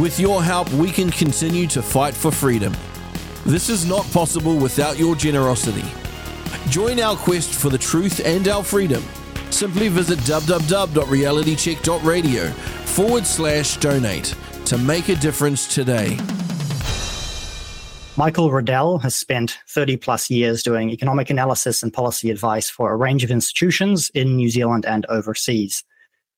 With your help, we can continue to fight for freedom. This is not possible without your generosity. Join our quest for the truth and our freedom. Simply visit www.realitycheck.radio forward slash donate to make a difference today. Michael Reddell has spent 30 plus years doing economic analysis and policy advice for a range of institutions in New Zealand and overseas.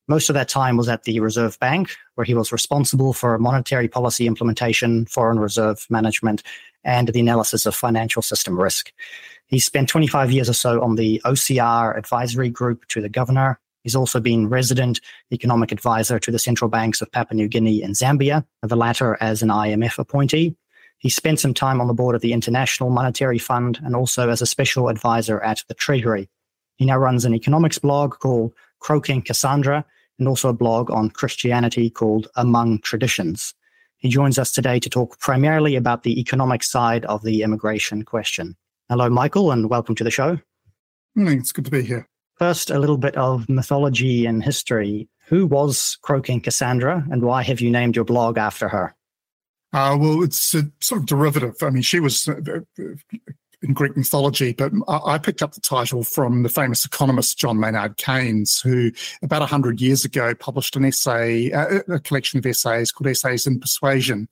Most of that time was at the Reserve Bank, where he was responsible for monetary policy implementation, foreign reserve management, and the analysis of financial system risk. He spent 25 years or so on the OCR advisory group to the governor. He's also been resident economic advisor to the central banks of Papua New Guinea and Zambia, the latter as an IMF appointee. He spent some time on the board of the International Monetary Fund and also as a special advisor at the Treasury. He now runs an economics blog called Croaking Cassandra, and also a blog on Christianity called Among Traditions. He joins us today to talk primarily about the economic side of the immigration question. Hello, Michael, and welcome to the show. Morning, it's good to be here. First, a little bit of mythology and history. Who was Croaking Cassandra, and why have you named your blog after her? Uh, well, it's a sort of derivative. I mean, she was uh, in Greek mythology, but I picked up the title from the famous economist John Maynard Keynes, who about 100 years ago published an essay, uh, a collection of essays called Essays in Persuasion.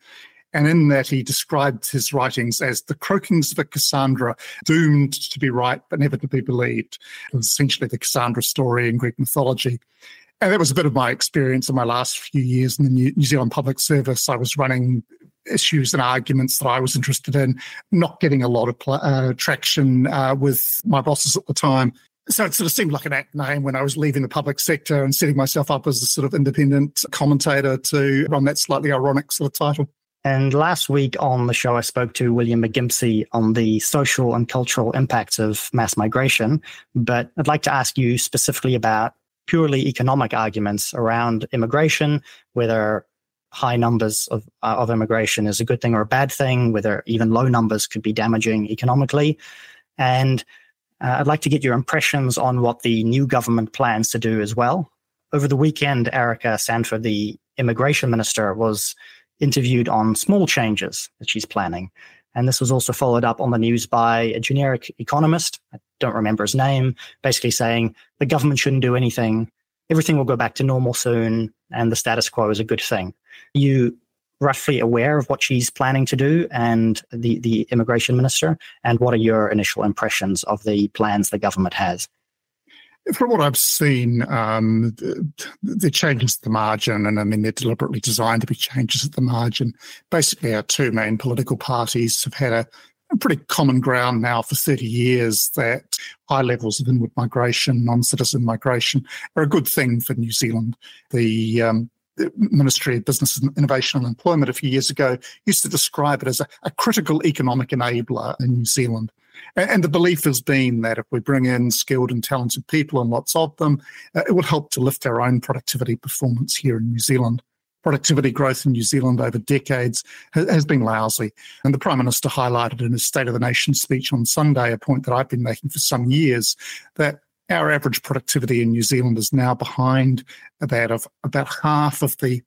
And in that, he described his writings as the croakings of a Cassandra, doomed to be right, but never to be believed. It was essentially the Cassandra story in Greek mythology. And that was a bit of my experience in my last few years in the New Zealand Public Service. I was running issues and arguments that I was interested in, not getting a lot of pl- uh, traction uh, with my bosses at the time. So it sort of seemed like an act name when I was leaving the public sector and setting myself up as a sort of independent commentator to run that slightly ironic sort of title. And last week on the show, I spoke to William McGimpsey on the social and cultural impacts of mass migration. But I'd like to ask you specifically about purely economic arguments around immigration, whether high numbers of, uh, of immigration is a good thing or a bad thing, whether even low numbers could be damaging economically. And uh, I'd like to get your impressions on what the new government plans to do as well. Over the weekend, Erica Stanford, the immigration minister, was interviewed on small changes that she's planning. And this was also followed up on the news by a generic economist. I don't remember his name, basically saying the government shouldn't do anything. Everything will go back to normal soon, and the status quo is a good thing you roughly aware of what she's planning to do and the, the immigration minister? And what are your initial impressions of the plans the government has? From what I've seen, um, the, the, changes at the margin, and I mean, they're deliberately designed to be changes at the margin. Basically, our two main political parties have had a, a pretty common ground now for 30 years that high levels of inward migration, non citizen migration, are a good thing for New Zealand. The um, Ministry of Business Innovation and Employment a few years ago used to describe it as a, a critical economic enabler in New Zealand. And, and, the belief has been that if we bring in skilled and talented people and lots of them, uh, it will help to lift our own productivity performance here in New Zealand. Productivity growth in New Zealand over decades has, has been lousy. And the Prime Minister highlighted in his State of the Nation speech on Sunday a point that I've been making for some years that our average productivity in New Zealand is now behind that of about half of the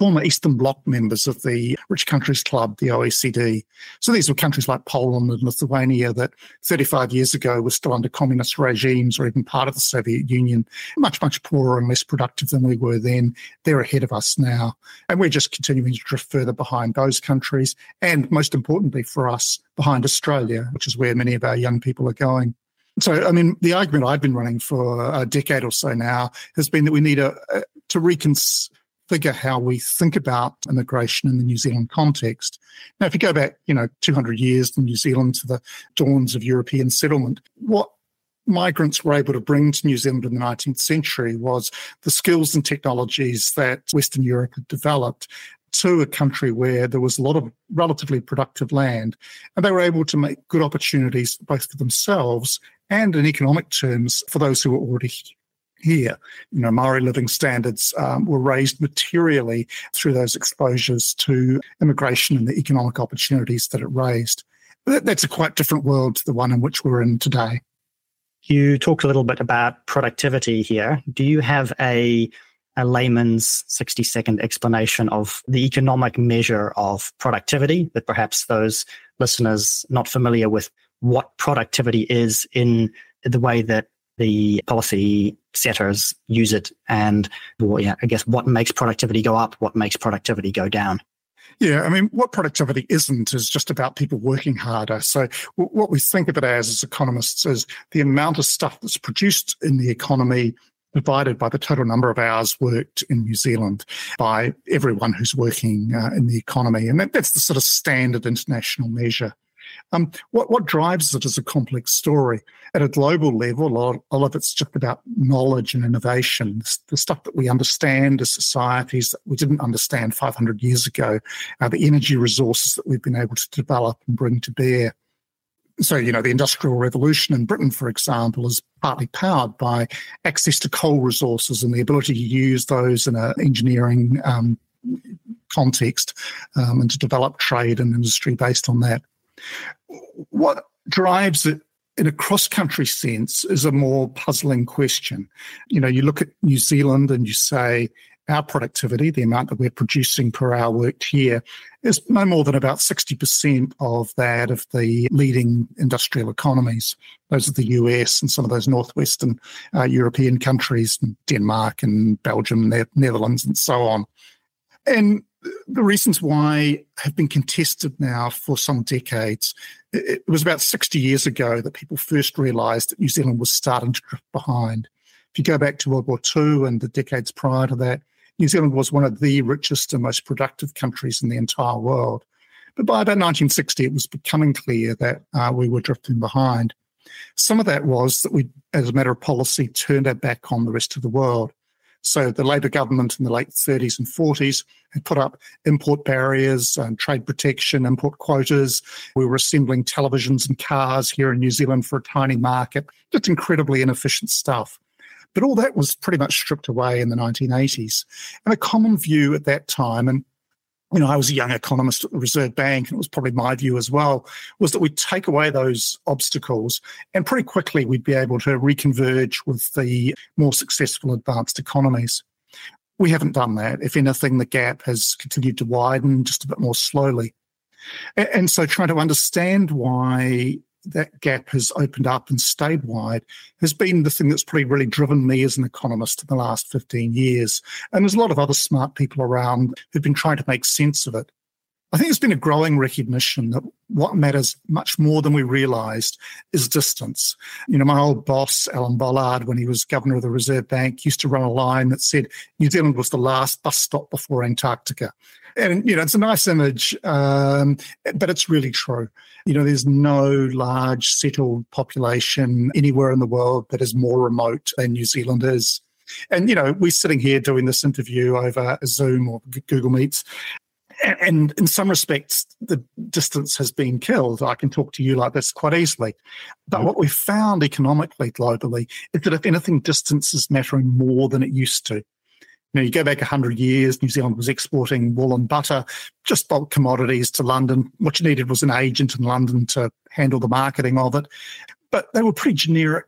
former Eastern Bloc members of the Rich Countries Club, the OECD. So these were countries like Poland and Lithuania that 35 years ago were still under communist regimes or even part of the Soviet Union, much, much poorer and less productive than we were then. They're ahead of us now. And we're just continuing to drift further behind those countries. And most importantly for us, behind Australia, which is where many of our young people are going. So, I mean, the argument I've been running for a decade or so now has been that we need a, a, to reconfigure how we think about immigration in the New Zealand context. Now, if you go back, you know, 200 years in New Zealand to the dawns of European settlement, what migrants were able to bring to New Zealand in the 19th century was the skills and technologies that Western Europe had developed to a country where there was a lot of relatively productive land, and they were able to make good opportunities both for themselves and in economic terms for those who were already here. You know, Maori living standards um, were raised materially through those exposures to immigration and the economic opportunities that it raised. That's a quite different world to the one in which we're in today. You talked a little bit about productivity here. Do you have a a layman's 60 second explanation of the economic measure of productivity that perhaps those listeners not familiar with what productivity is in the way that the policy setters use it and well, yeah, I guess what makes productivity go up, what makes productivity go down. Yeah, I mean, what productivity isn't is just about people working harder. So, w- what we think of it as as economists is the amount of stuff that's produced in the economy divided by the total number of hours worked in New Zealand by everyone who's working uh, in the economy. And that, that's the sort of standard international measure. Um, what, what drives it is a complex story. At a global level, a lot, a lot of it's just about knowledge and innovation, the stuff that we understand as societies that we didn't understand 500 years ago, uh, the energy resources that we've been able to develop and bring to bear. So, you know, the Industrial Revolution in Britain, for example, is partly powered by access to coal resources and the ability to use those in an engineering um, context um, and to develop trade and industry based on that. What drives it in a cross country sense is a more puzzling question. You know, you look at New Zealand and you say, our productivity, the amount that we're producing per hour worked here, is no more than about 60% of that of the leading industrial economies. Those are the US and some of those northwestern uh, European countries, Denmark and Belgium, ne- Netherlands, and so on. And the reasons why have been contested now for some decades. It was about 60 years ago that people first realised that New Zealand was starting to drift behind. If you go back to World War II and the decades prior to that, New Zealand was one of the richest and most productive countries in the entire world. But by about 1960, it was becoming clear that uh, we were drifting behind. Some of that was that we, as a matter of policy, turned our back on the rest of the world. So the Labor government in the late 30s and 40s had put up import barriers and trade protection, import quotas. We were assembling televisions and cars here in New Zealand for a tiny market, just incredibly inefficient stuff. But all that was pretty much stripped away in the 1980s. And a common view at that time, and you know, I was a young economist at the Reserve Bank, and it was probably my view as well, was that we'd take away those obstacles and pretty quickly we'd be able to reconverge with the more successful advanced economies. We haven't done that. If anything, the gap has continued to widen just a bit more slowly. And so trying to understand why that gap has opened up and stayed wide has been the thing that's probably really driven me as an economist in the last 15 years. And there's a lot of other smart people around who've been trying to make sense of it. I think there's been a growing recognition that what matters much more than we realized is distance. You know, my old boss, Alan Bollard, when he was governor of the Reserve Bank, used to run a line that said New Zealand was the last bus stop before Antarctica. And, you know, it's a nice image, um, but it's really true. You know, there's no large settled population anywhere in the world that is more remote than New Zealand is. And, you know, we're sitting here doing this interview over Zoom or Google Meets. And in some respects, the distance has been killed. I can talk to you like this quite easily. But mm-hmm. what we've found economically globally is that if anything, distance is mattering more than it used to. You know, you go back 100 years, New Zealand was exporting wool and butter, just bulk commodities to London. What you needed was an agent in London to handle the marketing of it. But they were pretty generic,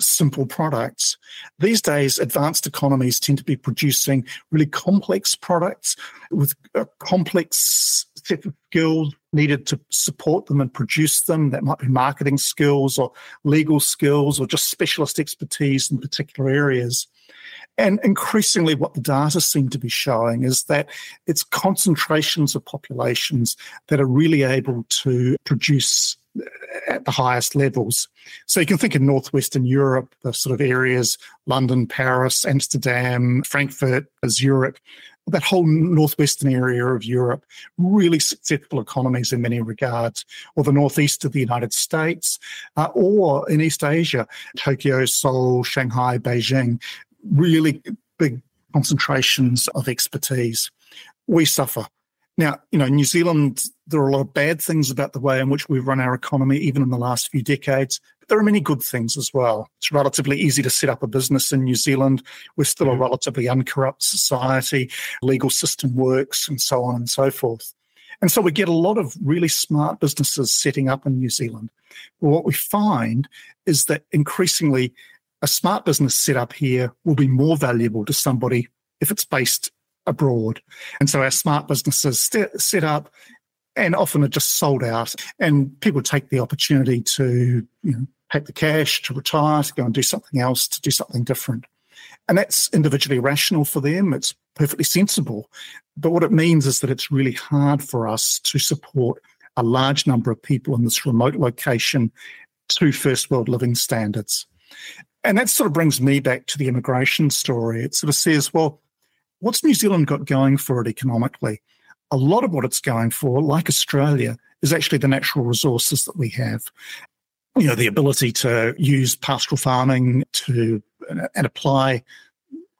simple products. These days, advanced economies tend to be producing really complex products with a complex set of skills needed to support them and produce them. That might be marketing skills or legal skills or just specialist expertise in particular areas. And increasingly, what the data seem to be showing is that it's concentrations of populations that are really able to produce at the highest levels. So you can think of Northwestern Europe, the sort of areas London, Paris, Amsterdam, Frankfurt, Zurich, that whole northwestern area of Europe, really successful economies in many regards, or the northeast of the United States, uh, or in East Asia, Tokyo, Seoul, Shanghai, Beijing, really big concentrations of expertise. We suffer. Now, you know, New Zealand, there are a lot of bad things about the way in which we've run our economy, even in the last few decades. But there are many good things as well. It's relatively easy to set up a business in New Zealand. We're still a mm-hmm. relatively uncorrupt society. Legal system works and so on and so forth. And so we get a lot of really smart businesses setting up in New Zealand. But what we find is that increasingly a smart business set up here will be more valuable to somebody if it's based abroad. And so our smart businesses st- set up and often are just sold out. And people take the opportunity to, you know, take the cash, to retire, to go and do something else, to do something different. And that's individually rational for them. It's perfectly sensible. But what it means is that it's really hard for us to support a large number of people in this remote location to first world living standards. And that sort of brings me back to the immigration story. It sort of says, well, what's New Zealand got going for it economically? A lot of what it's going for, like Australia, is actually the natural resources that we have. You know, the ability to use pastoral farming to uh, and apply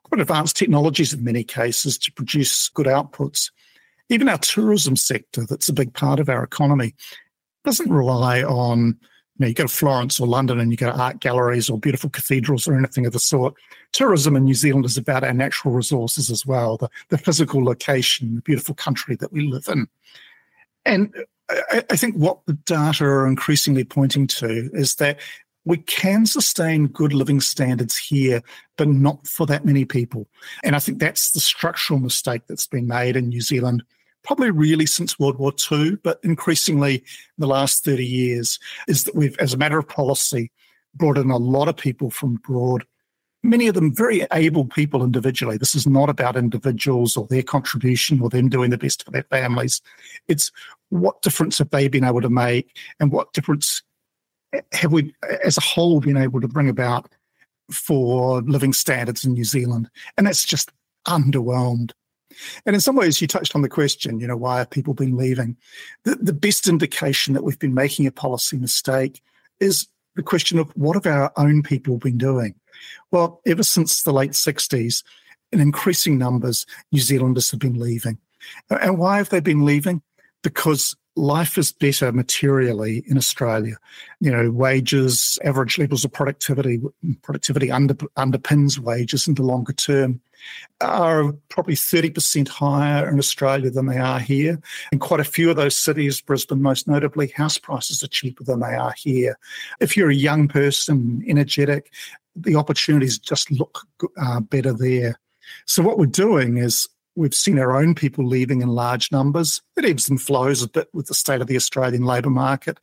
quite advanced technologies in many cases to produce good outputs. Even our tourism sector, that's a big part of our economy, doesn't rely on know, you go to Florence or London and you go to art galleries or beautiful cathedrals or anything of the sort. Tourism in New Zealand is about our natural resources as well, the, the physical location, the beautiful country that we live in. And I, I think what the data are increasingly pointing to is that we can sustain good living standards here, but not for that many people. And I think that's the structural mistake that's been made in New Zealand probably really since World War II, but increasingly in the last 30 years, is that we've, as a matter of policy, brought in a lot of people from abroad, many of them very able people individually. This is not about individuals or their contribution or them doing the best for their families. It's what difference have they been able to make and what difference have we, as a whole, been able to bring about for living standards in New Zealand? And that's just underwhelmed. And in some ways, you touched on the question, you know, why have people been leaving? The, the best indication that we've been making a policy mistake is the question of what have our own people been doing? Well, ever since the late 60s, in increasing numbers, New Zealanders have been leaving. And why have they been leaving? Because life is better materially in Australia. You know, wages, average levels of productivity, productivity under, underpins wages in the longer term are probably 30% higher in Australia than they are here. In quite a few of those cities, Brisbane most notably, house prices are cheaper than they are here. If you're a young person, energetic, the opportunities just look uh, better there. So what we're doing is we've seen our own people leaving in large numbers. It ebbs and flows a bit with the state of the Australian labour market.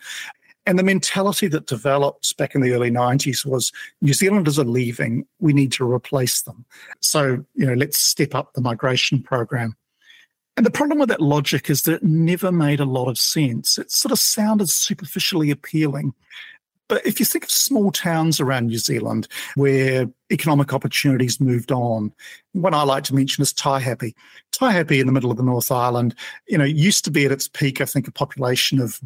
And the mentality that developed back in the early 90s was New Zealanders are leaving, we need to replace them. So, you know, let's step up the migration program. And the problem with that logic is that it never made a lot of sense. It sort of sounded superficially appealing. But if you think of small towns around New Zealand where economic opportunities moved on, one I like to mention is Taihape. Taihape in the middle of the North Island, you know, used to be at its peak, I think, a population of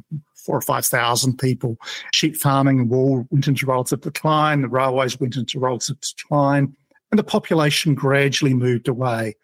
four or 5,000 people. Sheep farming and wool went into relative decline. The railways went into relative decline. And the population gradually moved away.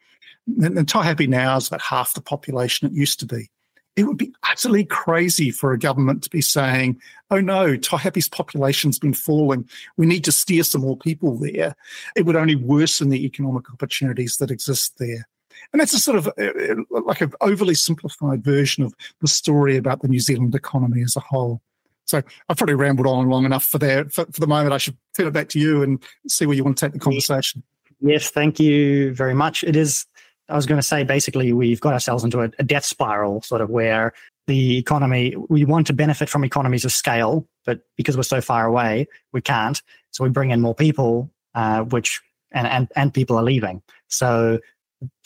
And, and Taihape now is about half the population it used to be it would be utterly crazy for a government to be saying, oh no, Taihape's population's been falling. We need to steer some more people there. It would only worsen the economic opportunities that exist there. And that's a sort of uh, uh, like an overly simplified version of the story about the New Zealand economy as a whole. So I've probably rambled on long enough for there. For, for the moment, I should turn it back to you and see where you want to take the conversation. Yes, thank you very much. It is I was going to say basically we've got ourselves into a, a death spiral, sort of where the economy, we want to benefit from economies of scale, but because we're so far away, we can't. So we bring in more people, uh, which, and, and, and people are leaving. So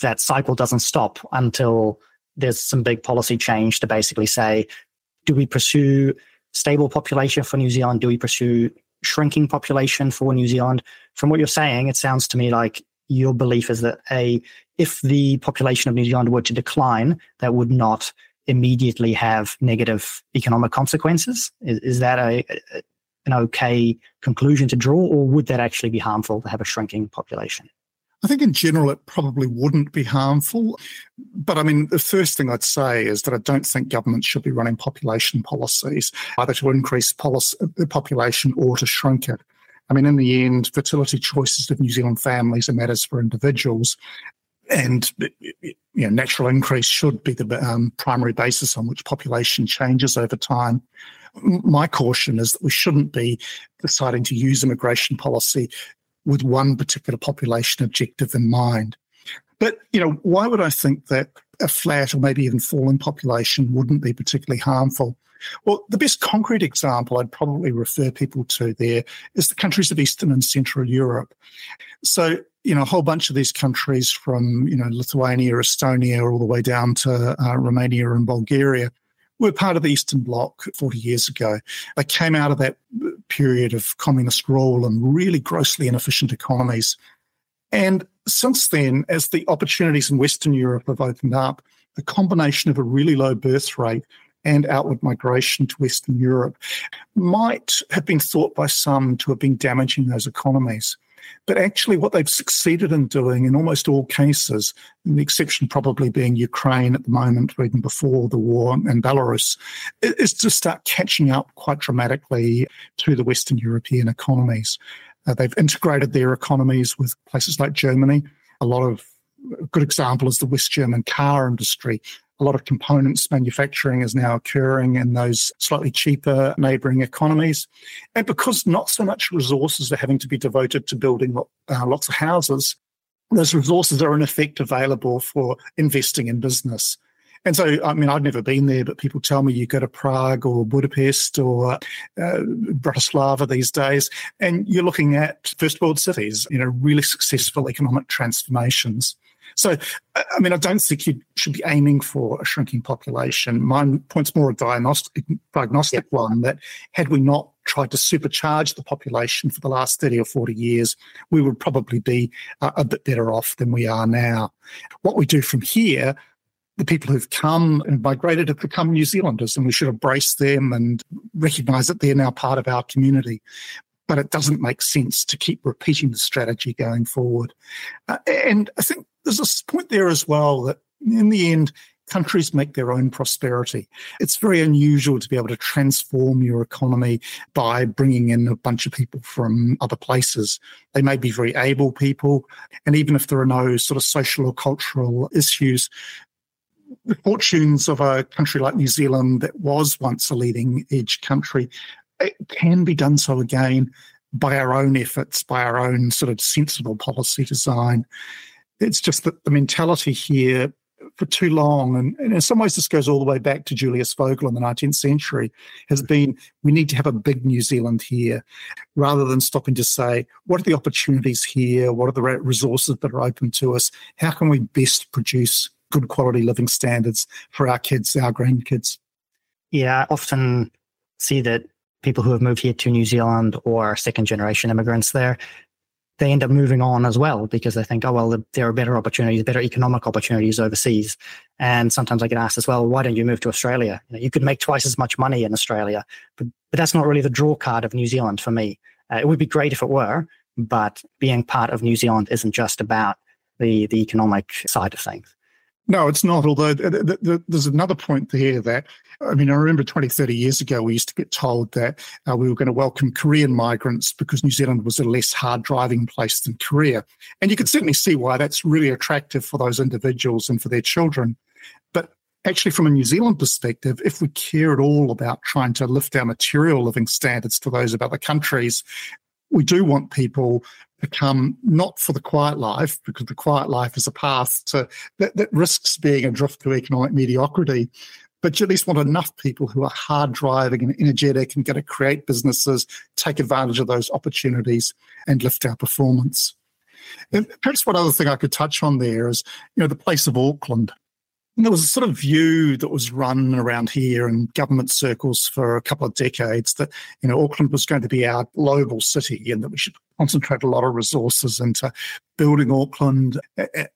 that cycle doesn't stop until there's some big policy change to basically say, do we pursue stable population for New Zealand? Do we pursue shrinking population for New Zealand? From what you're saying, it sounds to me like your belief is that a if the population of New Zealand were to decline, that would not immediately have negative economic consequences. Is, is that a, an okay conclusion to draw, or would that actually be harmful to have a shrinking population? I think in general it probably wouldn't be harmful. But I mean, the first thing I'd say is that I don't think governments should be running population policies either to increase policy, the population or to shrink it. I mean, in the end, fertility choices of New Zealand families are matters for individuals. And you know, natural increase should be the um, primary basis on which population changes over time. My caution is that we shouldn't be deciding to use immigration policy with one particular population objective in mind. But, you know, why would I think that a flat or maybe even falling population wouldn't be particularly harmful? Well, the best concrete example I'd probably refer people to there is the countries of Eastern and Central Europe. So, you know, a whole bunch of these countries from, you know, Lithuania, Estonia, all the way down to uh, Romania and Bulgaria were part of the Eastern Bloc 40 years ago. They came out of that period of communist rule and really grossly inefficient economies. And since then, as the opportunities in Western Europe have opened up, the combination of a really low birth rate and outward migration to Western Europe might have been thought by some to have been damaging those economies. But actually, what they've succeeded in doing in almost all cases, the exception probably being Ukraine at the moment, even before the war, and Belarus, is to start catching up quite dramatically to the Western European economies. Uh, they've integrated their economies with places like Germany. A lot of a good example is the West German car industry, a lot of components manufacturing is now occurring in those slightly cheaper neighboring economies. And because not so much resources are having to be devoted to building uh, lots of houses, those resources are in effect available for investing in business. And so, I mean, I've never been there, but people tell me you go to Prague or Budapest or uh, Bratislava these days, and you're looking at first world cities, you know, really successful economic transformations. So, I mean, I don't think you should be aiming for a shrinking population. My point's more a diagnostic, diagnostic one that had we not tried to supercharge the population for the last 30 or 40 years, we would probably be uh, a bit better off than we are now. What we do from here the people who've come and migrated have become New Zealanders, and we should embrace them and recognize that they're now part of our community but it doesn't make sense to keep repeating the strategy going forward. Uh, and I think there's a point there as well that in the end, countries make their own prosperity. It's very unusual to be able to transform your economy by bringing in a bunch of people from other places. They may be very able people, and even if there are no sort of social or cultural issues, the fortunes of a country like New Zealand that was once a leading edge country it can be done so again by our own efforts, by our own sort of sensible policy design. It's just that the mentality here for too long, and, and, in some ways this goes all the way back to Julius Vogel in the 19th century, has been we need to have a big New Zealand here, rather than stopping to say, what are the opportunities here? What are the resources that are open to us? How can we best produce good quality living standards for our kids, our grandkids? Yeah, I often see that people who have moved here to New Zealand or second generation immigrants there, they end up moving on as well because they think, oh, well, there are better opportunities, better economic opportunities overseas. And sometimes I get asked as well, why don't you move to Australia? You, know, you could make twice as much money in Australia, but, but that's not really the draw card of New Zealand for me. Uh, it would be great if it were, but being part of New Zealand isn't just about the, the economic side of things. No, it's not. Although there's another point there that, I mean, I remember 20, 30 years ago, we used to get told that uh, we were going to welcome Korean migrants because New Zealand was a less hard driving place than Korea. And you can certainly see why that's really attractive for those individuals and for their children. But actually, from a New Zealand perspective, if we care at all about trying to lift our material living standards to those of other countries, we do want people become not for the quiet life, because the quiet life is a path to that, that risks being a drift to economic mediocrity. But you at least want enough people who are hard driving and energetic and going to create businesses, take advantage of those opportunities, and lift our performance. And perhaps one other thing I could touch on there is, you know, the place of Auckland. There was a sort of view that was run around here in government circles for a couple of decades that, you know, Auckland was going to be our global city and that we should concentrate a lot of resources into building Auckland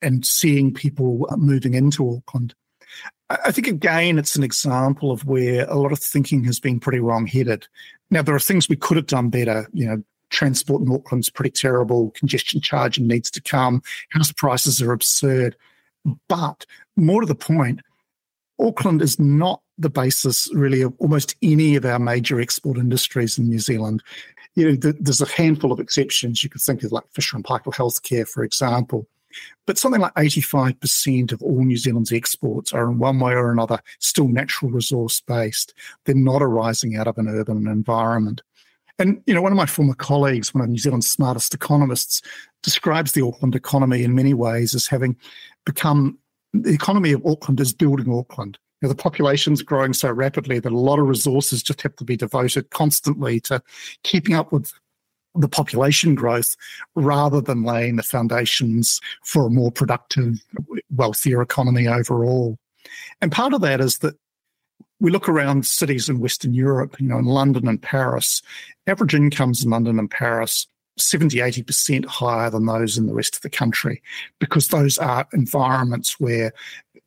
and seeing people moving into Auckland. I think, again, it's an example of where a lot of thinking has been pretty wrong headed. Now, there are things we could have done better. You know, transport in Auckland's pretty terrible, congestion charging needs to come, house prices are absurd. But more to the point, Auckland is not the basis really of almost any of our major export industries in New Zealand. You know, there's a handful of exceptions. You could think of like Fisher and Paykel Healthcare, for example. But something like 85% of all New Zealand's exports are in one way or another still natural resource based. They're not arising out of an urban environment. And, you know, one of my former colleagues, one of New Zealand's smartest economists, describes the Auckland economy in many ways as having become the economy of Auckland is building Auckland. You know, the population's growing so rapidly that a lot of resources just have to be devoted constantly to keeping up with the population growth rather than laying the foundations for a more productive, wealthier economy overall. And part of that is that we look around cities in Western Europe, you know, in London and Paris, average incomes in London and Paris 70, 80% higher than those in the rest of the country because those are environments where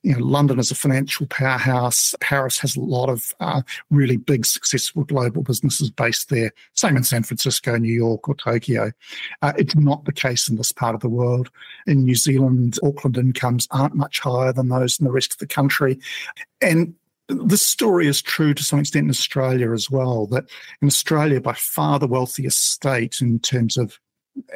you know, London is a financial powerhouse. Paris has a lot of uh, really big, successful global businesses based there. Same in San Francisco, New York, or Tokyo. Uh, it's not the case in this part of the world. In New Zealand, Auckland incomes aren't much higher than those in the rest of the country. And this story is true to some extent in Australia as well, that in Australia, by far the wealthiest state in terms of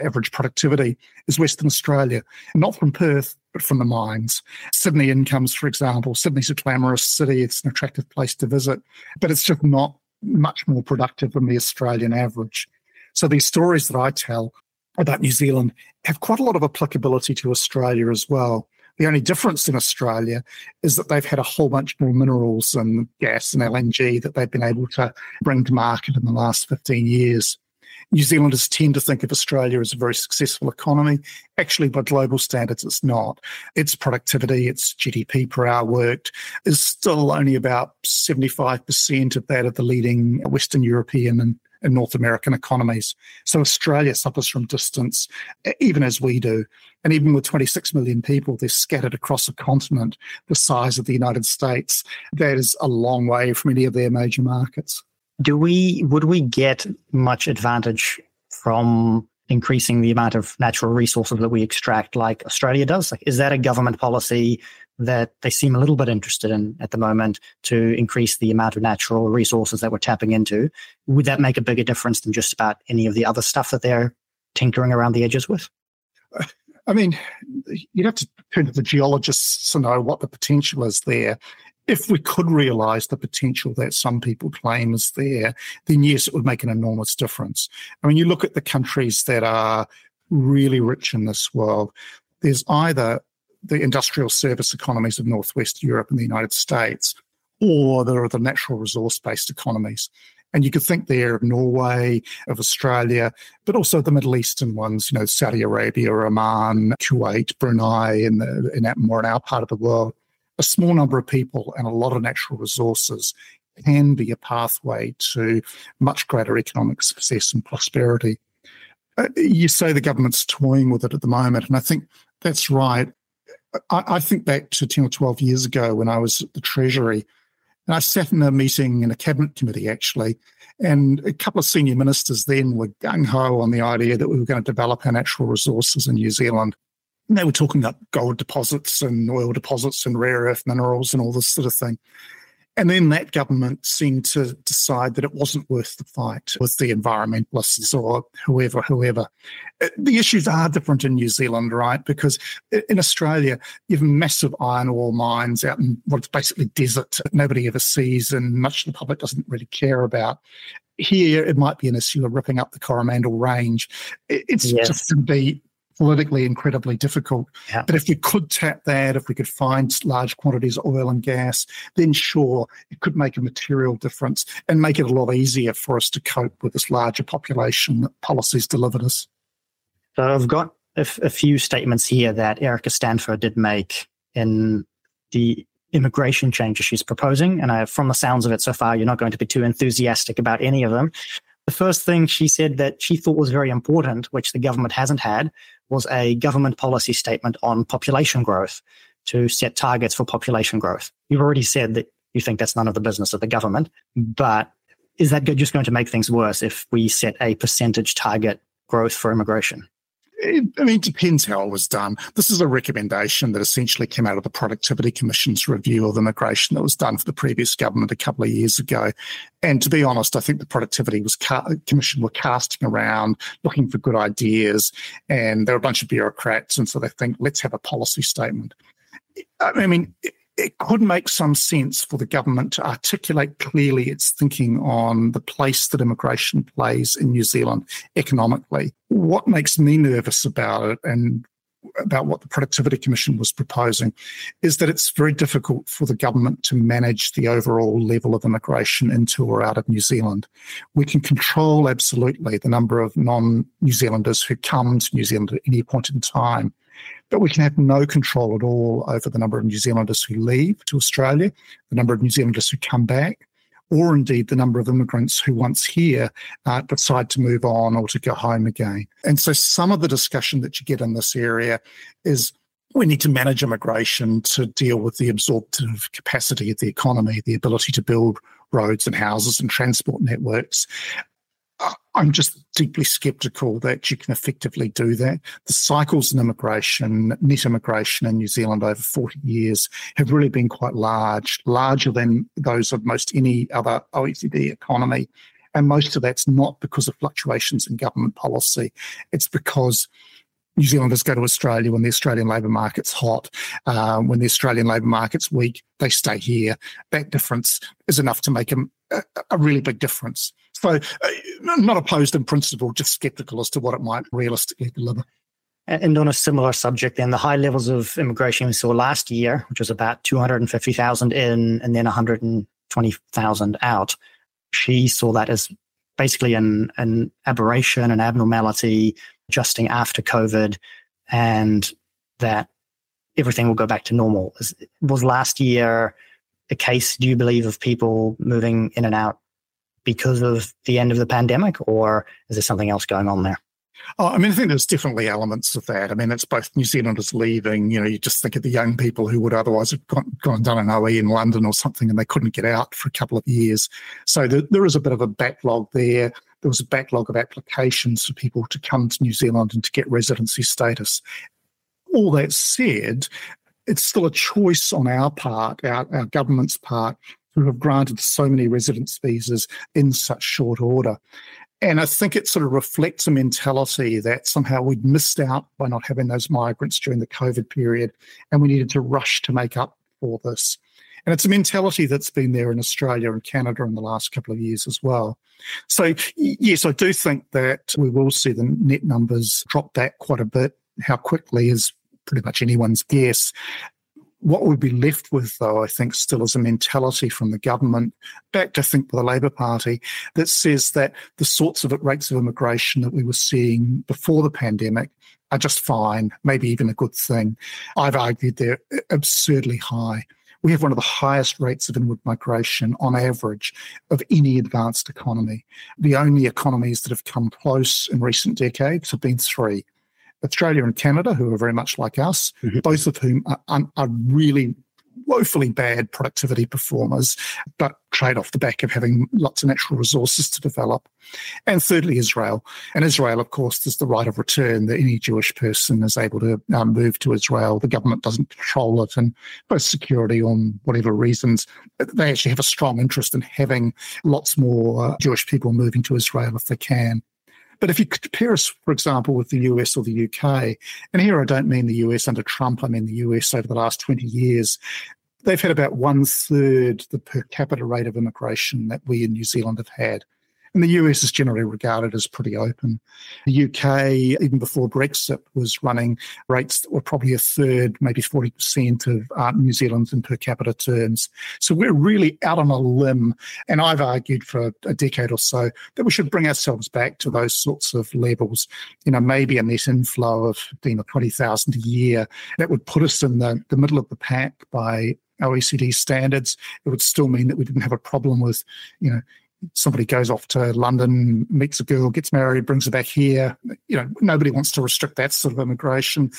average productivity is Western Australia, not from Perth, but from the mines. Sydney incomes, for example, Sydney's a glamorous city, it's an attractive place to visit, but it's just not much more productive than the Australian average. So these stories that I tell about New Zealand have quite a lot of applicability to Australia as well. The only difference in Australia is that they've had a whole bunch more minerals and gas and LNG that they've been able to bring to market in the last 15 years. New Zealanders tend to think of Australia as a very successful economy. Actually, by global standards, it's not. Its productivity, its GDP per hour worked is still only about 75% of that of the leading Western European and, and North American economies. So Australia suffers from distance, even as we do. And even with 26 million people, they're scattered across a continent the size of the United States. That is a long way from any of their major markets do we would we get much advantage from increasing the amount of natural resources that we extract like Australia does? Like, is that a government policy that they seem a little bit interested in at the moment to increase the amount of natural resources that we're tapping into? Would that make a bigger difference than just about any of the other stuff that they're tinkering around the edges with? I mean, you'd have to turn to the geologists to know what the potential is there if we could realize the potential that some people claim is there, then yes, it would make an enormous difference. I mean, you look at the countries that are really rich in this world, there's either the industrial service economies of Northwest Europe and the United States, or there are the natural resource based economies. And you could think there of Norway, of Australia, but also the Middle Eastern ones, you know, Saudi Arabia, Oman, Kuwait, Brunei, in, the, in that more in our part of the world a small number of people and a lot of natural resources can be a pathway to much greater economic success and prosperity. Uh, you say the government's toying with it at the moment, and I think that's right. I, I, think back to 10 or 12 years ago when I was at the Treasury, and I sat in a meeting in a cabinet committee actually, and a couple of senior ministers then were gung ho on the idea that we were going to develop our natural resources in New Zealand. And they were talking about gold deposits and oil deposits and rare earth minerals and all this sort of thing. And then that government seemed to decide that it wasn't worth the fight with the environmentalists or whoever, whoever. Uh, the issues are different in New Zealand, right? Because in Australia, you have massive iron ore mines out in what's basically desert nobody ever sees and much of the public doesn't really care about. Here, it might be an issue of ripping up the Coromandel Range. It's yes. just going to be politically incredibly difficult. Yeah. But if we could tap that, if we could find large quantities of oil and gas, then sure, it could make a material difference and make it a lot easier for us to cope with this larger population that policies delivered us. So I've got a, a few statements here that Erica Stanford did make in the immigration changes she's proposing. And I, from the sounds of it so far, you're not going to be too enthusiastic about any of them. The first thing she said that she thought was very important, which the government hasn't had, was a government policy statement on population growth to set targets for population growth. You've already said that you think that's none of the business of the government, but is that just going to make things worse if we set a percentage target growth for immigration? It, I mean, it depends how it was done. This is a recommendation that essentially came out of the Productivity Commission's review of immigration that was done for the previous government a couple of years ago. And to be honest, I think the Productivity was ca- Commission were casting around, looking for good ideas, and they're a bunch of bureaucrats, and so they think let's have a policy statement. I mean, it could make some sense for the government to articulate clearly its thinking on the place that immigration plays in New Zealand economically. What makes me nervous about it, and about what the Productivity Commission was proposing is that it's very difficult for the government to manage the overall level of immigration into or out of New Zealand. We can control absolutely the number of non New Zealanders who come to New Zealand at any point in time. But we can have no control at all over the number of New Zealanders who leave to Australia, the number of New Zealanders who come back, or indeed the number of immigrants who once here uh, decide to move on or to go home again. And so some of the discussion that you get in this area is we need to manage immigration to deal with the absorptive capacity of the economy, the ability to build roads and houses and transport networks. I'm just deeply skeptical that you can effectively do that. The cycles in immigration, net immigration in New Zealand over 40 years have really been quite large, larger than those of most any other OECD economy. And most of that's not because of fluctuations in government policy. It's because New Zealanders go to Australia when the Australian labour market's hot. Uh, when the Australian labour market's weak, they stay here. That difference is enough to make a, a really big difference. So, uh, not opposed in principle, just skeptical as to what it might realistically deliver. And on a similar subject, then the high levels of immigration we saw last year, which was about 250,000 in and then 120,000 out, she saw that as basically an, an aberration, an abnormality, adjusting after COVID, and that everything will go back to normal. Was last year a case, do you believe, of people moving in and out because of the end of the pandemic, or is there something else going on there? Oh, I mean, I think there's definitely elements of that. I mean, it's both New Zealanders leaving. You know, you just think of the young people who would otherwise have gone, gone and done an OE in London or something, and they couldn't get out for a couple of years. So there, there is a bit of a backlog there. There was a backlog of applications for people to come to New Zealand and to get residency status. All that said, it's still a choice on our part, our, our government's part, who have granted so many residence visas in such short order. And I think it sort of reflects a mentality that somehow we'd missed out by not having those migrants during the COVID period, and we needed to rush to make up for this. And it's a mentality that's been there in Australia and Canada in the last couple of years as well. So, yes, I do think that we will see the net numbers drop back quite a bit. How quickly is pretty much anyone's guess. What we'd be left with, though, I think, still is a mentality from the government, backed, I think, by the Labour Party, that says that the sorts of rates of immigration that we were seeing before the pandemic are just fine, maybe even a good thing. I've argued they're absurdly high. We have one of the highest rates of inward migration on average of any advanced economy. The only economies that have come close in recent decades have been three Australia and Canada, who are very much like us, mm-hmm. both of whom are, are, really woefully bad productivity performers, but trade off the back of having lots of natural resources to develop. And thirdly, Israel. And Israel, of course, there's the right of return that any Jewish person is able to um, move to Israel. The government doesn't control it, and both security on whatever reasons, they actually have a strong interest in having lots more uh, Jewish people moving to Israel if they can. But if you compare us, for example, with the US or the UK, and here I don't mean the US under Trump, I mean the US over the last 20 years, they've had about one third the per capita rate of immigration that we in New Zealand have had. And the US is generally regarded as pretty open. The UK, even before Brexit, was running rates that were probably a third, maybe 40% of uh, New Zealand's in per capita terms. So we're really out on a limb. And I've argued for a decade or so that we should bring ourselves back to those sorts of levels. You know, maybe a net inflow of 15 or 20,000 a year. That would put us in the, the middle of the pack by OECD standards, it would still mean that we didn't have a problem with, you know, somebody goes off to London, meets a girl, gets married, brings her back here. You know, nobody wants to restrict that sort of immigration.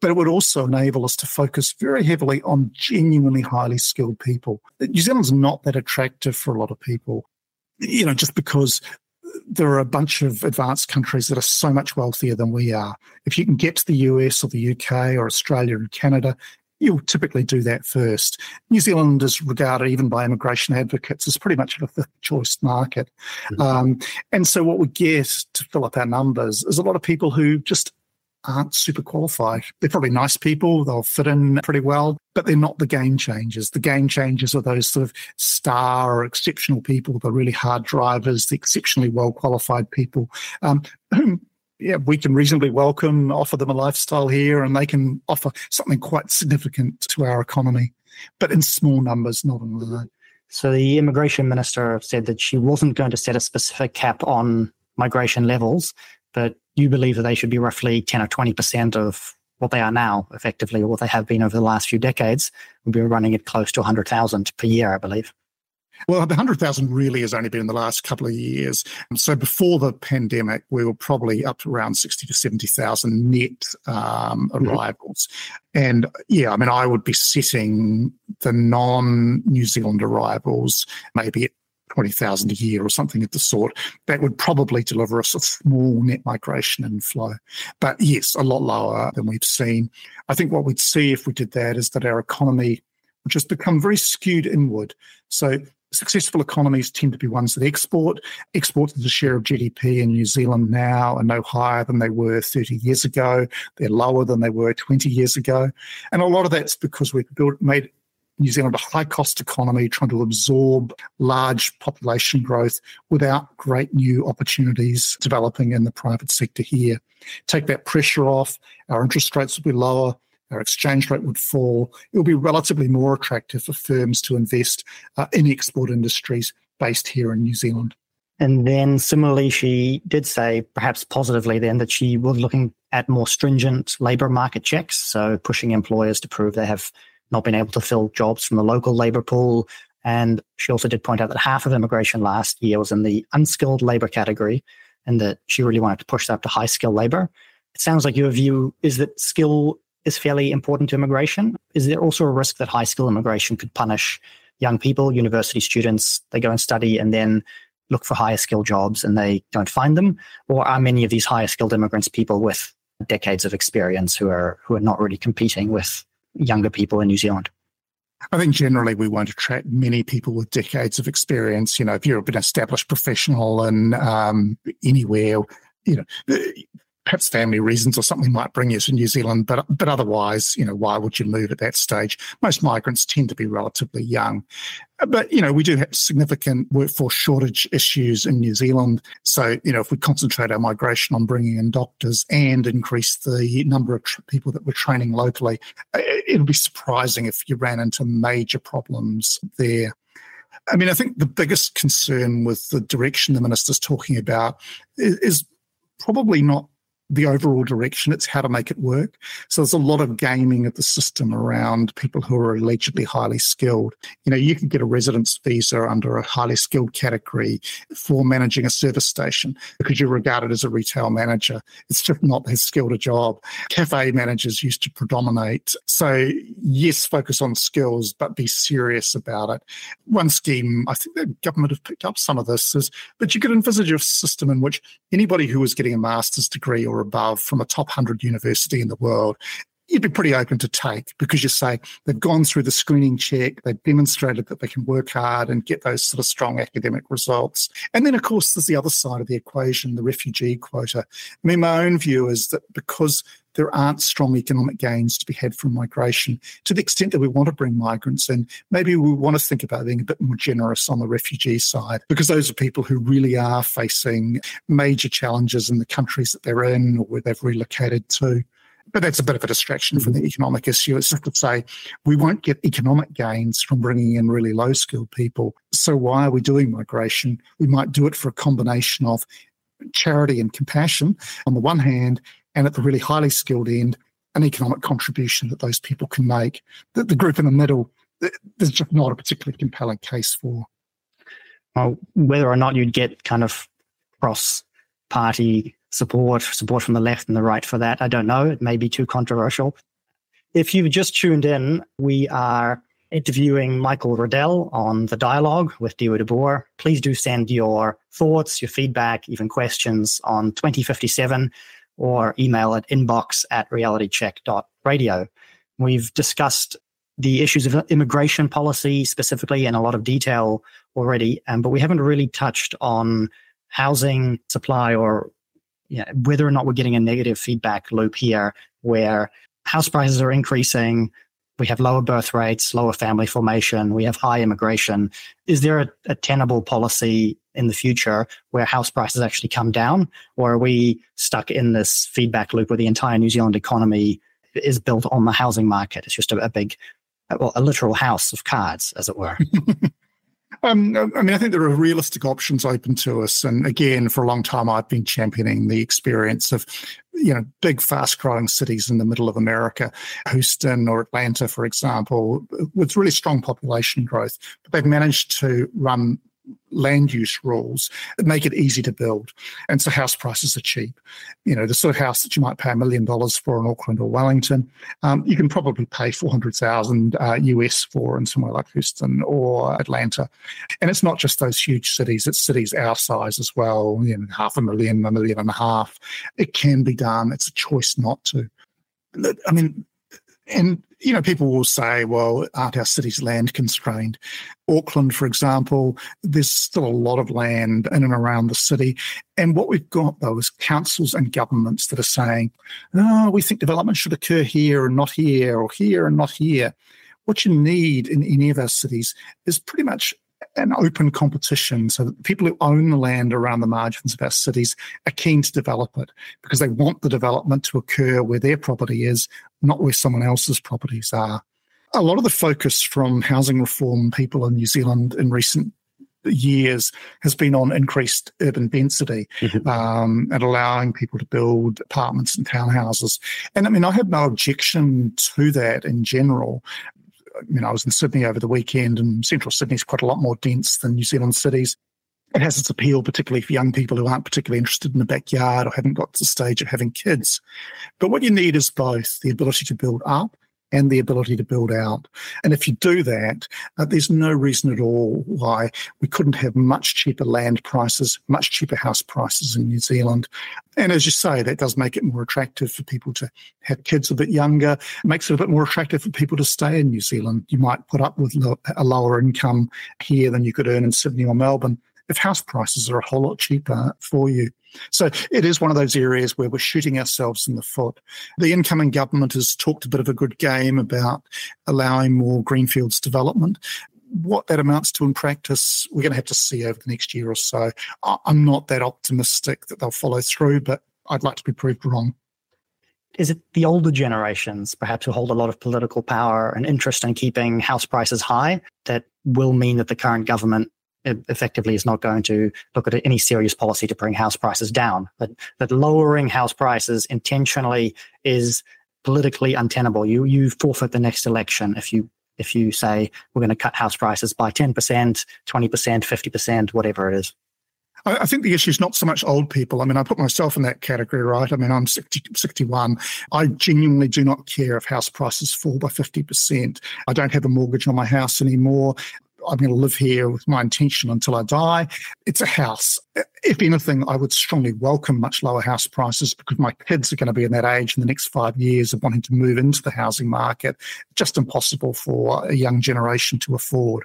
But it would also enable us to focus very heavily on genuinely highly skilled people. New Zealand's not that attractive for a lot of people, you know, just because there are a bunch of advanced countries that are so much wealthier than we are. If you can get to the US or the UK or Australia and Canada, you'll typically do that first. New Zealand is regarded, even by immigration advocates, as pretty much a fifth choice market. Mm-hmm. Um, and so, what we get to fill up our numbers is a lot of people who just aren't super qualified. They're probably nice people, they'll fit in pretty well, but they're not the game changers. The game changers are those sort of star or exceptional people, the really hard drivers, the exceptionally well qualified people, um, whom yeah, we can reasonably welcome, offer them a lifestyle here, and they can offer something quite significant to our economy, but in small numbers, not in large. So the immigration minister said that she wasn't going to set a specific cap on migration levels, but you believe that they should be roughly 10 or 20% of what they are now, effectively, or what they have been over the last few decades. We'll be running it close to 100,000 per year, I believe. Well, the 100,000 really has only been in the last couple of years. So before the pandemic, we were probably up to around 60 to 70,000 net um, mm-hmm. arrivals. Mm-hmm. And yeah, I mean, I would be setting the non New Zealand arrivals maybe at 20,000 a year or something of the sort. That would probably deliver us a small net migration inflow. But yes, a lot lower than we've seen. I think what we'd see if we did that is that our economy would just become very skewed inward. So successful economies tend to be ones that export. Exports as a share of GDP in New Zealand now are no higher than they were 30 years ago. They're lower than they were 20 years ago. And a lot of that's because we've built, made New Zealand a high cost economy trying to absorb large population growth without great new opportunities developing in the private sector here. Take that pressure off, our interest rates will be lower, our exchange rate would fall. It will be relatively more attractive for firms to invest uh, in export industries based here in New Zealand. And then similarly, she did say, perhaps positively, then that she was looking at more stringent labour market checks. So pushing employers to prove they have not been able to fill jobs from the local labour pool. And she also did point out that half of immigration last year was in the unskilled labour category and that she really wanted to push that up to high skilled labour. It sounds like your view is that skill is fairly important to immigration. Is there also a risk that high school immigration could punish young people, university students? They go and study and then look for higher skill jobs and they don't find them? Or are many of these higher skilled immigrants people with decades of experience who are who are not really competing with younger people in New Zealand? I think generally we won't attract many people with decades of experience. You know, if you're an established professional and um, anywhere, you know, perhaps family reasons or something might bring you to New Zealand, but but otherwise, you know, why would you move at that stage? Most migrants tend to be relatively young. But you know, we do have significant workforce shortage issues in New Zealand. So you know, if we concentrate our migration on bringing in doctors and increase the number of tr- people that we're training locally, it'll be surprising if you ran into major problems there. I mean, I think the biggest concern with the direction the minister's talking about is, is probably not the overall direction. It's how to make it work. So there's a lot of gaming of the system around people who are allegedly highly skilled. You know, you can get a residence visa under a highly skilled category for managing a service station because you're regarded as a retail manager. It's just not as skilled a job. Cafe managers used to predominate. So yes, focus on skills, but be serious about it. One scheme, I think the government have picked up some of this, is that you could envisage a system in which anybody who was getting a master's degree or above from a top 100 university in the world, you'd be pretty open to take because you say they've gone through the screening check, they've demonstrated that they can work hard and get those sort of strong academic results. And then, of course, there's the other side of the equation, the refugee quota. I mean, my own view is that because there aren't strong economic gains to be had from migration. To the extent that we want to bring migrants in, maybe we want to think about being a bit more generous on the refugee side, because those are people who really are facing major challenges in the countries that they're in or where they've relocated to. But that's a bit of a distraction from the mm-hmm. economic issue. It's just to say we won't get economic gains from bringing in really low skilled people. So why are we doing migration? We might do it for a combination of charity and compassion on the one hand, and at the really highly skilled end, an economic contribution that those people can make. The, the group in the middle, there's just not a particularly compelling case for. Well, whether or not you'd get kind of cross party support, support from the left and the right for that, I don't know. It may be too controversial. If you've just tuned in, we are interviewing Michael Reddell on the dialogue with Dieuwe de Boer. Please do send your thoughts, your feedback, even questions on 2057 or email at inbox at realitycheck.radio. We've discussed the issues of immigration policy specifically in a lot of detail already, um, but we haven't really touched on housing supply or you know, whether or not we're getting a negative feedback loop here where house prices are increasing, we have lower birth rates, lower family formation, we have high immigration. Is there a, a, tenable policy in the future where house prices actually come down? Or are we stuck in this feedback loop where the entire New Zealand economy is built on the housing market? It's just a, a big, well, a literal house of cards, as it were. Um, I mean, I think there are realistic options open to us. And again, for a long time, I've been championing the experience of, you know, big, fast growing cities in the middle of America, Houston or Atlanta, for example, with really strong population growth. But they've managed to run land use rules that make it easy to build. And so house prices are cheap. You know, the sort of house that you might pay a million dollars for in Auckland or Wellington, um, you can probably pay 400,000 uh, US for in somewhere like Houston or Atlanta. And it's not just those huge cities, it's cities our size as well, you know, half a million, a million and a half. It can be done. It's a choice not to. I mean, and you know, people will say, well, aren't our cities land constrained? Auckland, for example, there's still a lot of land in and around the city. And what we've got, though, is councils and governments that are saying, oh, we think development should occur here and not here, or here and not here. What you need in any of our cities is pretty much an open competition so that people who own the land around the margins of our cities are keen to develop it because they want the development to occur where their property is, not where someone else's properties are. A lot of the focus from housing reform people in New Zealand in recent years has been on increased urban density mm-hmm. um, and allowing people to build apartments and townhouses. And I mean, I have no objection to that in general. I mean, I was in Sydney over the weekend, and central Sydney is quite a lot more dense than New Zealand cities. It has its appeal, particularly for young people who aren't particularly interested in the backyard or haven't got to the stage of having kids. But what you need is both the ability to build up and the ability to build out. And if you do that, uh, there's no reason at all why we couldn't have much cheaper land prices, much cheaper house prices in New Zealand. And as you say, that does make it more attractive for people to have kids a bit younger, it makes it a bit more attractive for people to stay in New Zealand. You might put up with a lower income here than you could earn in Sydney or Melbourne if house prices are a whole lot cheaper for you. So it is one of those areas where we're shooting ourselves in the foot. The incoming government has talked a bit of a good game about allowing more greenfields development. What that amounts to in practice, we're going to have to see over the next year or so. I'm not that optimistic that they'll follow through, but I'd like to be proved wrong. Is it the older generations, perhaps, who hold a lot of political power and interest in keeping house prices high, that will mean that the current government effectively is not going to look at any serious policy to bring house prices down. But that lowering house prices intentionally is politically untenable. You you forfeit the next election if you if you say we're going to cut house prices by ten percent, twenty percent, fifty percent, whatever it is. I think the issue is not so much old people. I mean, I put myself in that category, right? I mean, I'm 60, 61. I genuinely do not care if house prices fall by 50%. I don't have a mortgage on my house anymore. I'm going to live here with my intention until I die. It's a house. If anything, I would strongly welcome much lower house prices because my kids are going to be in that age in the next five years of wanting to move into the housing market. Just impossible for a young generation to afford.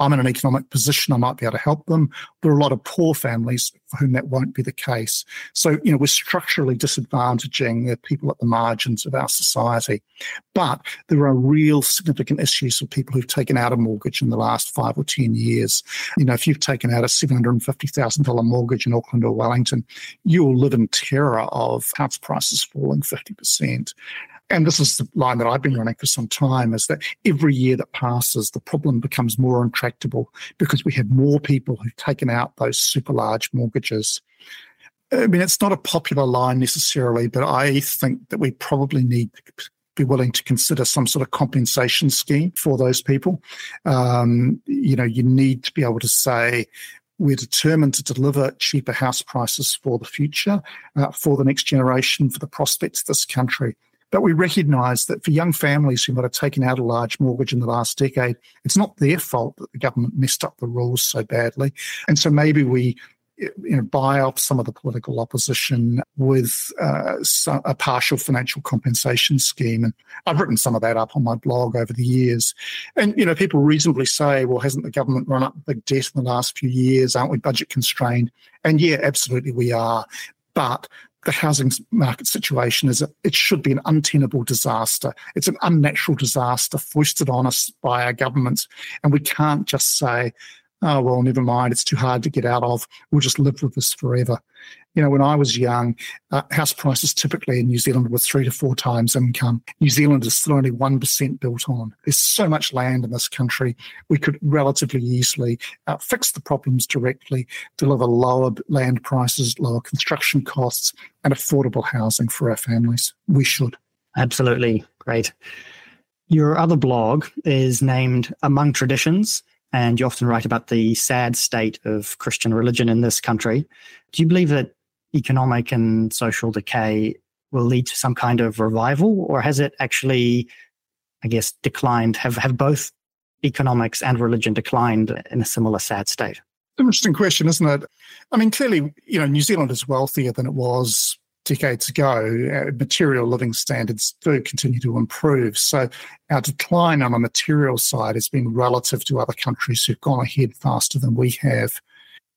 I'm in an economic position, I might be able to help them. There are a lot of poor families for whom that won't be the case. So, you know, we're structurally disadvantaging the people at the margins of our society. But there are real significant issues for people who've taken out a mortgage in the last five or 10 years. You know, if you've taken out a $750,000 mortgage in Auckland or Wellington, you'll live in terror of house prices falling 50% and this is the line that I've been running for some time, is that every year that passes, the problem becomes more intractable because we have more people who've taken out those super large mortgages. I mean, it's not a popular line necessarily, but I think that we probably need to be willing to consider some sort of compensation scheme for those people. Um, you know, you need to be able to say, we're determined to deliver cheaper house prices for the future, uh, for the next generation, for the prospects of this country. But we recognise that for young families who might have taken out a large mortgage in the last decade, it's not their fault that the government messed up the rules so badly. And so maybe we you know, buy off some of the political opposition with uh, a partial financial compensation scheme. And I've written some of that up on my blog over the years. And, you know, people reasonably say, well, hasn't the government run up big debt in the last few years? Aren't we budget constrained? And yeah, absolutely we are. But the housing market situation is a, it should be an untenable disaster. It's an unnatural disaster foisted on us by our governments. And we can't just say, oh, well, never mind, it's too hard to get out of. We'll just live with this forever. You know, when I was young, uh, house prices typically in New Zealand were three to four times income. New Zealand is still only 1% built on. There's so much land in this country. We could relatively easily uh, fix the problems directly, deliver lower land prices, lower construction costs, and affordable housing for our families. We should. Absolutely. Great. Your other blog is named Among Traditions and you often write about the sad state of Christian religion in this country. Do you believe that economic and social decay will lead to some kind of revival, or has it actually, I guess, declined? Have have both economics and religion declined in a similar sad state? Interesting question, isn't it? I mean, clearly, you know, New Zealand is wealthier than it was decades ago, uh, material living standards do continue to improve. So our decline on the material side has been relative to other countries who've gone ahead faster than we have.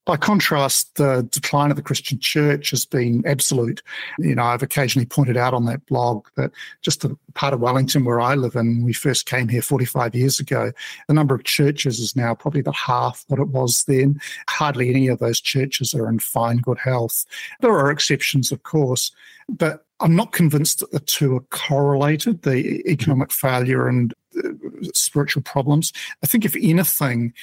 By contrast, the decline of the Christian church has been absolute. You know, I've occasionally pointed out on that blog that just the part of Wellington where I live in, we first came here 45 years ago, the number of churches is now probably about half what it was then. Hardly any of those churches are in fine, good health. There are exceptions, of course, but I'm not convinced that the two are correlated, the economic failure and uh, spiritual problems. I think, if anything,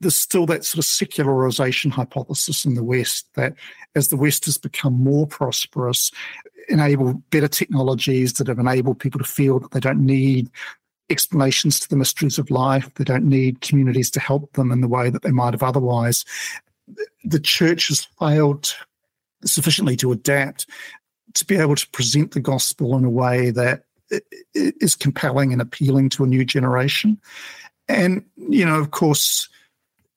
there's still that sort of secularization hypothesis in the West that as the West has become more prosperous, enable better technologies that have enabled people to feel that they don't need explanations to the mysteries of life, they don't need communities to help them in the way that they might have otherwise. The church has failed sufficiently to adapt to be able to present the gospel in a way that is compelling and appealing to a new generation. And, you know, of course,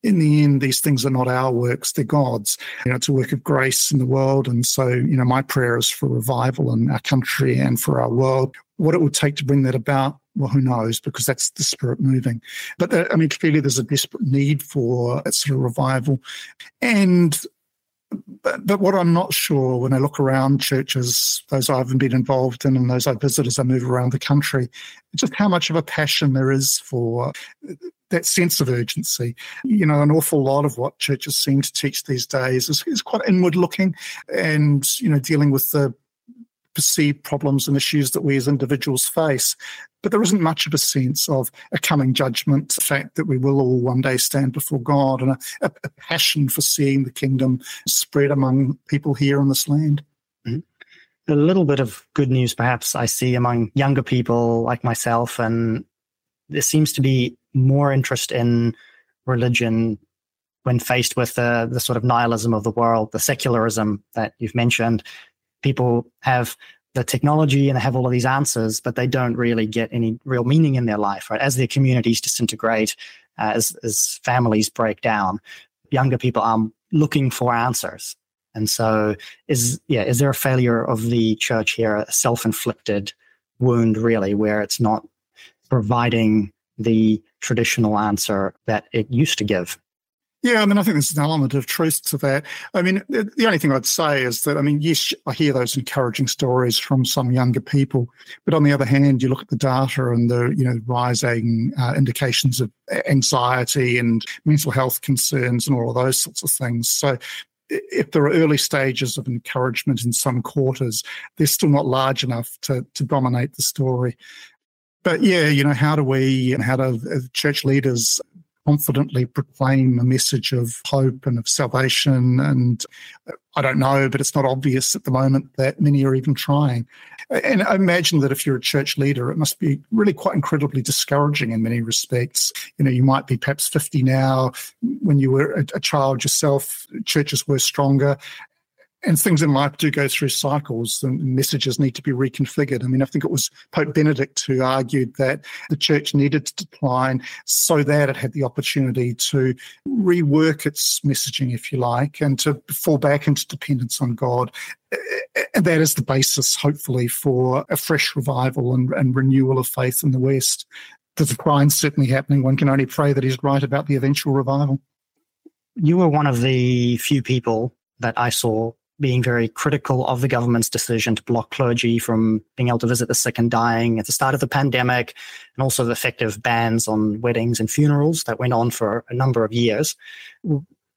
in the end, these things are not our works, they're God's. You know, it's a work of grace in the world. And so, you know, my prayer is for revival in our country and for our world. What it would take to bring that about, well, who knows, because that's the spirit moving. But there, I mean, clearly there's a desperate need for that sort of revival. And but, but what I'm not sure when I look around churches, those I haven't been involved in and those I visit as I move around the country, just how much of a passion there is for that sense of urgency. You know, an awful lot of what churches seem to teach these days is, is quite inward looking and, you know, dealing with the perceived problems and issues that we as individuals face. But there isn't much of a sense of a coming judgment, the fact that we will all one day stand before God, and a, a, a passion for seeing the kingdom spread among people here on this land. Mm-hmm. A little bit of good news, perhaps, I see among younger people like myself, and there seems to be more interest in religion when faced with the, the sort of nihilism of the world, the secularism that you've mentioned. People have the technology and they have all of these answers, but they don't really get any real meaning in their life, right? As their communities disintegrate, uh, as, as families break down, younger people are looking for answers. And so is, yeah, is there a failure of the church here, a self-inflicted wound really, where it's not providing the traditional answer that it used to give. Yeah, I mean, I think there's an element of truth to that. I mean, the only thing I'd say is that, I mean, yes, I hear those encouraging stories from some younger people, but on the other hand, you look at the data and the, you know, rising uh, indications of anxiety and mental health concerns and all of those sorts of things. So if there are early stages of encouragement in some quarters, they're still not large enough to, to dominate the story but yeah, you know, how do we and how do church leaders confidently proclaim a message of hope and of salvation? And I don't know, but it's not obvious at the moment that many are even trying. And I imagine that if you're a church leader, it must be really quite incredibly discouraging in many respects. You know, you might be perhaps 50 now. When you were a, child yourself, churches were stronger and things in life do go through cycles and messages need to be reconfigured. I mean, I think it was Pope Benedict who argued that the church needed to decline so that it had the opportunity to rework its messaging, if you like, and to fall back into dependence on God. And that is the basis, hopefully, for a fresh revival and, and renewal of faith in the West. The decline's certainly happening. One can only pray that he's right about the eventual revival. You were one of the few people that I saw being very critical of the government's decision to block clergy from being able to visit the sick and dying at the start of the pandemic, and also the effective bans on weddings and funerals that went on for a number of years.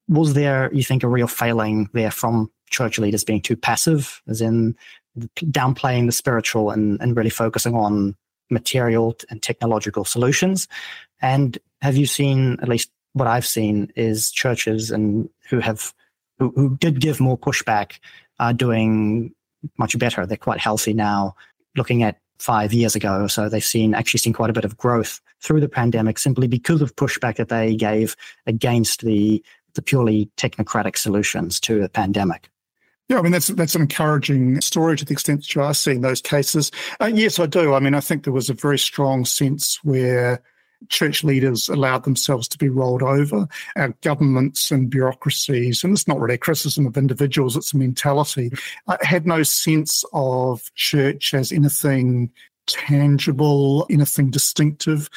Was there, you think, a real failing there from church leaders being too passive, as in downplaying the spiritual and, and really focusing on material and technological solutions? And have you seen, at least what I've seen, is churches and who have who, who did give more pushback are doing much better. They're quite healthy now. Looking at five years ago or so, they've seen actually seen quite a bit of growth through the pandemic simply because of pushback that they gave against the the purely technocratic solutions to the pandemic. Yeah, I mean that's that's an encouraging story to the extent that you are seeing those cases. Uh, yes, I do. I mean, I think there was a very strong sense where church leaders allowed themselves to be rolled over. Our governments and bureaucracies, and it's not really a criticism of individuals, it's a mentality, uh, had no sense of church as anything tangible, anything distinctive.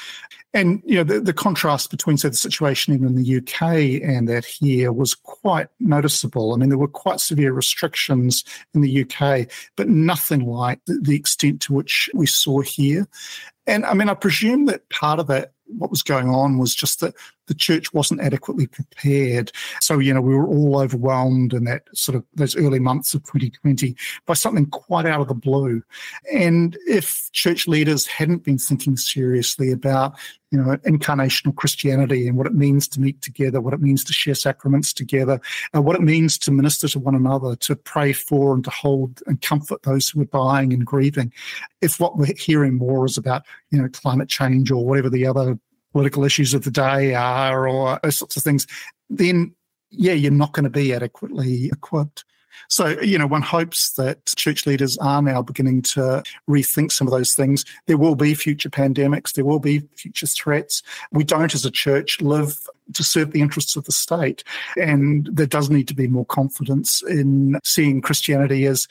And you know the, the contrast between say the situation even in the UK and that here was quite noticeable. I mean there were quite severe restrictions in the UK, but nothing like the, the extent to which we saw here. And I mean I presume that part of that what was going on was just that the church wasn't adequately prepared. So, you know, we were all overwhelmed in that sort of those early months of 2020 by something quite out of the blue. And if church leaders hadn't been thinking seriously about, you know, incarnational Christianity and what it means to meet together, what it means to share sacraments together, uh, what it means to minister to one another, to pray for and to hold and comfort those who are dying and grieving. If what we're hearing more is about, you know, climate change or whatever the other political issues of the day are or those sorts of things, then yeah, you're not going to be adequately equipped. So, you know, one hopes that church leaders are now beginning to rethink some of those things. There will be future pandemics, there will be future threats. We don't, as a church, live to serve the interests of the state. And there does need to be more confidence in seeing Christianity as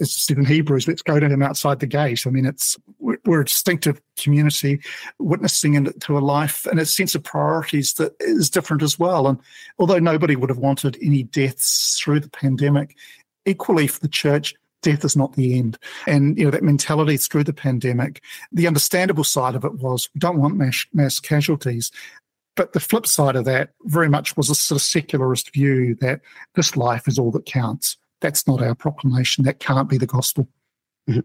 as in Hebrews, let's go to him outside the gate. I mean, it's we're a distinctive community, witnessing into a life and a sense of priorities that is different as well. And although nobody would have wanted any deaths through the pandemic, equally for the church, death is not the end. And you know that mentality through the pandemic. The understandable side of it was we don't want mass, mass casualties. But the flip side of that very much was a sort of secularist view that this life is all that counts that's not our proclamation. That can't be the gospel. Mm-hmm.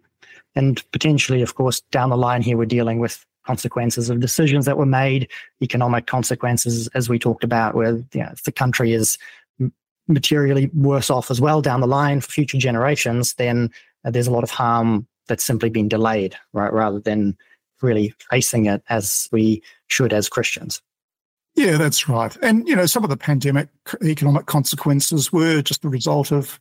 And potentially, of course, down the line here, we're dealing with consequences of decisions that were made, economic consequences, as we talked about, where you know, if the country is materially worse off as well down the line for future generations, then uh, there's a lot of harm that's simply been delayed, right, rather than really facing it as we should as Christians. Yeah, that's right. And, you know, some of the pandemic economic consequences were just the result of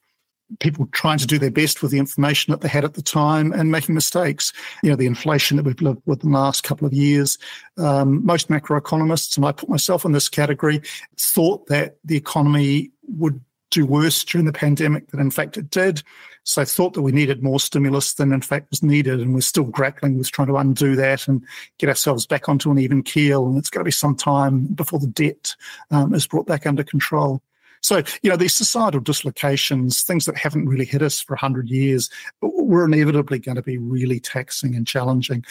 people trying to do their best with the information that they had at the time and making mistakes. You know, the inflation that we've lived with in the last couple of years. Um, most macroeconomists, and I put myself in this category, thought that the economy would do worse during the pandemic than in fact it did. So I thought that we needed more stimulus than in fact was needed. And we're still grappling with trying to undo that and get ourselves back onto an even keel. And it's going to be some time before the debt um, is brought back under control. So, you know, these societal dislocations, things that haven't really hit us for 100 years, were inevitably going to be really taxing and challenging.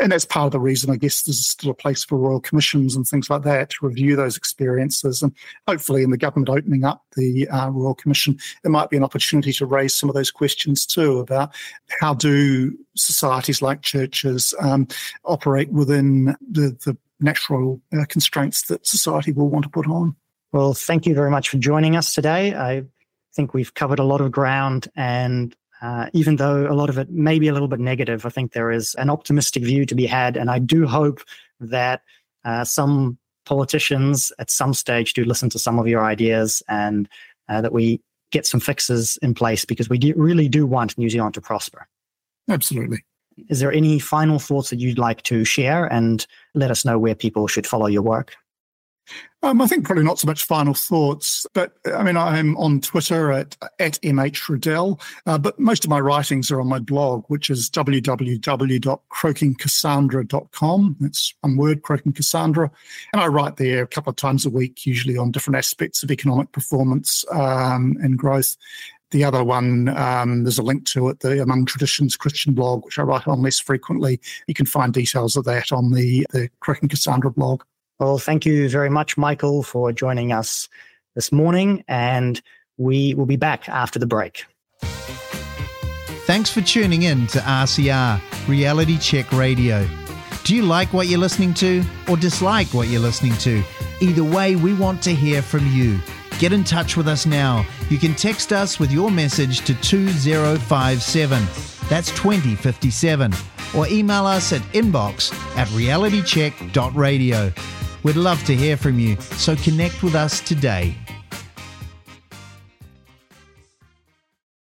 And that's part of the reason, I guess, there's still a place for royal commissions and things like that to review those experiences. And hopefully, in the government opening up the uh, royal commission, there might be an opportunity to raise some of those questions too about how do societies like churches um, operate within the, the natural uh, constraints that society will want to put on. Well, thank you very much for joining us today. I think we've covered a lot of ground, and uh, even though a lot of it may be a little bit negative, I think there is an optimistic view to be had. And I do hope that uh, some politicians at some stage do listen to some of your ideas and uh, that we get some fixes in place because we do, really do want New Zealand to prosper. Absolutely. Is there any final thoughts that you'd like to share and let us know where people should follow your work? Um, I think probably not so much final thoughts, but I mean, I'm on Twitter at, at mhreddell, uh, but most of my writings are on my blog, which is www.croakingcassandra.com. It's one word, Croaking Cassandra. And I write there a couple of times a week, usually on different aspects of economic performance um, and growth. The other one, um, there's a link to it, the Among Traditions Christian blog, which I write on less frequently. You can find details of that on the, the Croaking Cassandra blog. Well, thank you very much, Michael, for joining us this morning, and we will be back after the break. Thanks for tuning in to RCR, Reality Check Radio. Do you like what you're listening to or dislike what you're listening to? Either way, we want to hear from you. Get in touch with us now. You can text us with your message to 2057. That's 2057. Or email us at inbox at realitycheck.radio. We'd love to hear from you, so connect with us today.